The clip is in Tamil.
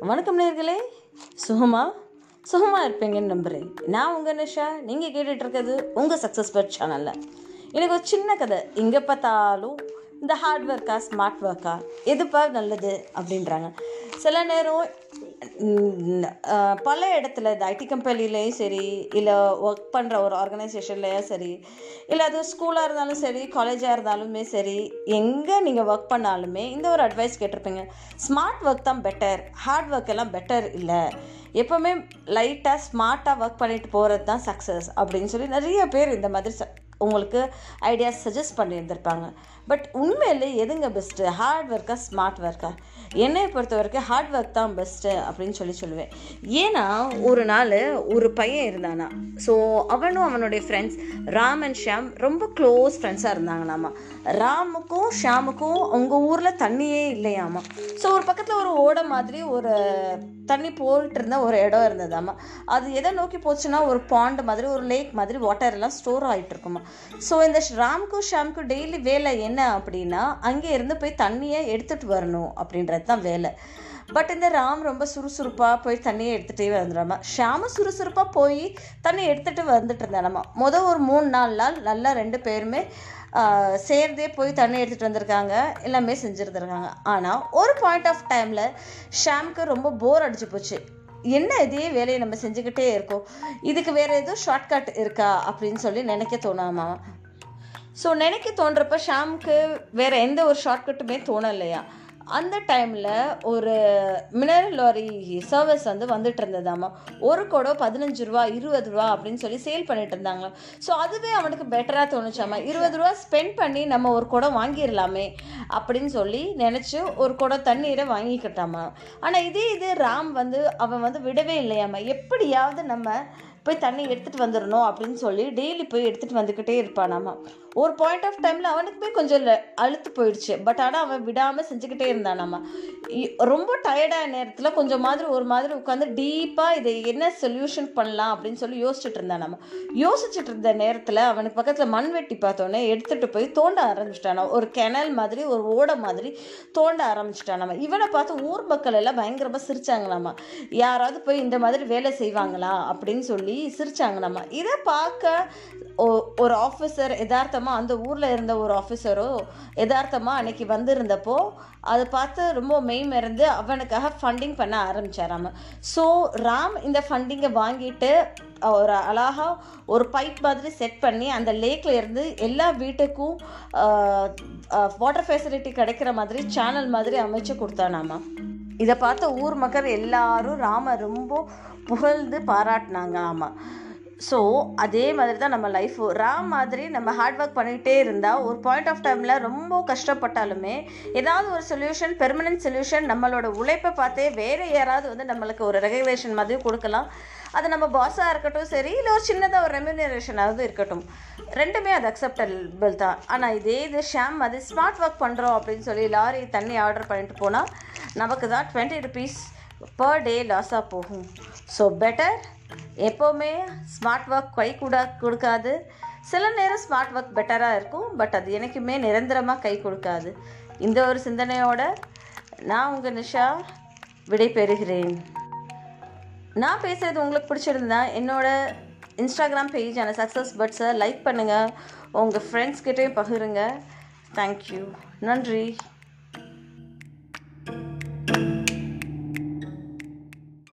வணக்கம் நேர்களே. சுகமா? சுகமாக இருப்பீங்கன்னு நம்புகிறேன் நான் உங்கள் நிஷா. நீங்கள் கேட்டுட்ருக்கிறது உங்கள் சக்ஸஸ் பட் சேனலில். எனக்கு ஒரு சின்ன கதை. எங்கே பார்த்தாலும் இந்த ஹார்ட் ஒர்க்கா ஸ்மார்ட் ஒர்க்கா எதுப்பா நல்லது அப்படின்றாங்க. சில நேரம் பல இடத்துல இந்த ஐடி கம்பெனிலையும் சரி இல்லை ஒர்க் பண்ணுற ஒரு ஆர்கனைசேஷன்லேயும் சரி இல்லை அது ஸ்கூலாக இருந்தாலும் சரி காலேஜாக இருந்தாலுமே சரி எங்கே நீங்கள் ஒர்க் பண்ணாலுமே இந்த ஒரு அட்வைஸ் கேட்டிருப்பீங்க. ஸ்மார்ட் ஒர்க் தான் பெட்டர் ஹார்ட் ஒர்க் எல்லாம் பெட்டர் இல்லை. எப்போவுமே லைட்டாக ஸ்மார்ட்டாக ஒர்க் பண்ணிட்டு போகிறது தான் சக்ஸஸ் அப்படின்னு சொல்லி நிறைய பேர் இந்த மாதிரி ச உங்களுக்கு ஐடியாஸ் சஜஸ்ட் பண்ணியிருந்திருப்பாங்க. பட் உண்மையிலே எதுங்க பெஸ்ட்டு ஹார்ட் ஒர்க்கா ஸ்மார்ட் ஒர்க்கா என்னை பொறுத்த வரைக்கும் ஹார்ட் ஒர்க் தான் பெஸ்ட்டு அப்படின்னு சொல்லி சொல்லுவேன். ஏன்னா ஒரு நாள் ஒரு பையன் இருந்தானா. ஸோ அவனும் அவனுடைய ஃப்ரெண்ட்ஸ் ராம் அண்ட் ஷியாம் ரொம்ப க்ளோஸ் ஃப்ரெண்ட்ஸாக இருந்தாங்களாமா. ராமுக்கும் ஷியாமுக்கும் அவங்க ஊரில் தண்ணியே இல்லையாமா. ஸோ ஒரு பக்கத்தில் ஒரு ஓடை மாதிரி ஒரு தண்ணி போயிட்டு இருந்த ஒரு இடம் இருந்ததாமா. அது எதை நோக்கி போச்சுன்னா ஒரு பாண்ட் மாதிரி ஒரு லேக் மாதிரி வாட்டர் எல்லாம் ஸ்டோர் ஆகிட்டு இருக்குமா ஸோ இந்த ராம்க்கும் ஷாம்க்கும் டெய்லி வேலை என்ன என்ன அப்படின்னா அங்கே இருந்து போய் தண்ணியை எடுத்துட்டு வரணும் அப்படின்றது தான் வேலை. பட் இந்த ராம் ரொம்ப சுறுசுறுப்பாக போய் தண்ணியை எடுத்துகிட்டே வந்துடாம ஷாம சுறுசுறுப்பாக போய் தண்ணி எடுத்துகிட்டு வந்துட்டு இருந்தாலாமா மொதல் ஒரு மூணு நாலு நாள் நல்லா ரெண்டு பேருமே சேர்ந்தே போய் தண்ணி எடுத்துகிட்டு வந்திருக்காங்க. எல்லாமே செஞ்சுருந்துருக்காங்க. ஆனால் ஒரு பாயிண்ட் ஆஃப் டைமில் ஷாம்க்கு ரொம்ப போர் அடிச்சு போச்சு. என்ன இதே வேலையை நம்ம செஞ்சுக்கிட்டே இருக்கோம்? இதுக்கு வேறு எதுவும் ஷார்ட்கட் இருக்கா? அப்படின்னு சொல்லி நினைக்க தோணாமா ஸோ நினைக்க தோன்றப்ப ஷாமுக்கு வேறு எந்த ஒரு ஷார்ட்கட்டுமே தோணலையா? அந்த டைமில் ஒரு மினரல் லாரி சர்வீஸ் வந்து வந்துட்டு இருந்ததாமா? ஒரு குடம் பதினஞ்சு ரூபா இருபது ரூபா அப்படின்னு சொல்லி சேல் பண்ணிட்டு இருந்தாங்க ஸோ அதுவே அவனுக்கு பெட்டராக தோணுச்சாமா? இருபது ரூபா ஸ்பெண்ட் பண்ணி நம்ம ஒரு குடம் வாங்கிடலாமே அப்படின்னு சொல்லி நினச்சி ஒரு குடம் தண்ணீரை வாங்கிக்கிட்டாமா? ஆனால் இதே இது ராம் வந்து அவன் வந்து விடவே இல்லையாமா? எப்படியாவது நம்ம போய் தண்ணி எடுத்துகிட்டு வந்துடணும் அப்படின்னு சொல்லி டெய்லி போய் எடுத்துகிட்டு வந்துக்கிட்டே இருப்பானாமா ஒரு பாயிண்ட் ஆஃப் டைமில் அவனுக்குமே கொஞ்சம் அழுத்து போயிடுச்சு. பட் ஆனால் அவன் விடாமல் செஞ்சுக்கிட்டே இருந்தான் இ- ரொம்ப டயர்டான நேரத்தில் கொஞ்சம் மாதிரி ஒரு மாதிரி உட்காந்து டீப்பாக இதை என்ன சொல்யூஷன் பண்ணலாம் அப்படின்னு சொல்லி யோசிச்சுட்டு நம்ம. யோசிச்சுட்டு இருந்த நேரத்தில் அவனுக்கு பக்கத்தில் மண் வெட்டி பார்த்தோன்னே எடுத்துகிட்டு போய் தோண்ட ஆரம்பிச்சிட்டான் ஒரு கிணல் மாதிரி ஒரு ஓடை மாதிரி தோண்ட ஆரம்பிச்சிட்டானாமா இவனை பார்த்து ஊர் மக்கள் எல்லாம் பயங்கரமாக சிரிச்சாங்களாமா. யாராவது போய் இந்த மாதிரி வேலை செய்வாங்களா அப்படின்னு சொல்லி சிரிச்சாங்களாமா இதை பார்க்க ஒரு ஆஃபீஸர் எதார்த்தமாக அந்த ஊரில் இருந்த ஒரு ஆஃபீஸரோ எதார்த்தமாக அன்னைக்கு வந்திருந்தப்போ அதை பார்த்து ரொம்ப மெய் மறந்து அவனுக்காக ஃபண்டிங் பண்ண ஆரம்பிச்சாராம. ஸோ ராம் இந்த ஃபண்டிங்கை வாங்கிட்டு ஒரு அழகா ஒரு பைப் மாதிரி செட் பண்ணி அந்த லேக்கில் இருந்து எல்லா வீட்டுக்கும் வாட்டர் ஃபெசிலிட்டி கிடைக்கிற மாதிரி சேனல் மாதிரி அமைச்சு கொடுத்தானாமா. இதை பார்த்த ஊர் மக்கள் எல்லாரும் ராம ரொம்ப புகழ்ந்து பாராட்டினாங்க ஆமாம் ஸோ அதே மாதிரி தான் நம்ம லைஃப் ராம் மாதிரி நம்ம ஹார்ட் ஒர்க் பண்ணிகிட்டே இருந்தால் ஒரு பாயிண்ட் ஆஃப் டைமில் ரொம்ப கஷ்டப்பட்டாலுமே ஏதாவது ஒரு சொல்யூஷன் பெர்மனன்ட் சொல்யூஷன் நம்மளோட உழைப்பை பார்த்தே வேறு யாராவது வந்து நம்மளுக்கு ஒரு ரெகக்னேஷன் மாதிரி கொடுக்கலாம். அது நம்ம பாஸாக இருக்கட்டும் சரி இல்லை ஒரு சின்னதாக ஒரு ரெம்யூனரேஷனாவது இருக்கட்டும். ரெண்டுமே அது அக்செப்டபிள் தான். ஆனால் இதே இது ஷாம் அது ஸ்மார்ட் ஒர்க் பண்ணுறோம் அப்படின்னு சொல்லி லாரி தண்ணி ஆர்டர் பண்ணிட்டு போனால் நமக்கு தான் டுவெண்ட்டி ருபீஸ் பர் டே லாஸாக போகும். ஸோ பெட்டர் எப்போவுமே ஸ்மார்ட் ஒர்க் கை கூட கொடுக்காது. சில நேரம் ஸ்மார்ட் ஒர்க் பெட்டராக இருக்கும். பட் அது எனக்குமே நிரந்தரமாக கை கொடுக்காது. இந்த ஒரு சிந்தனையோட நான் உங்கள் நிஷா விடை பெறுகிறேன் நான் பேசுகிறது உங்களுக்கு பிடிச்சிருந்தா என்னோட இன்ஸ்டாகிராம் பேஜான சக்ஸஸ் பட்ஸை லைக் பண்ணுங்கள் உங்கள் ஃப்ரெண்ட்ஸ் கிட்டேயும் பகிருங்க. தேங்க்யூ நன்றி.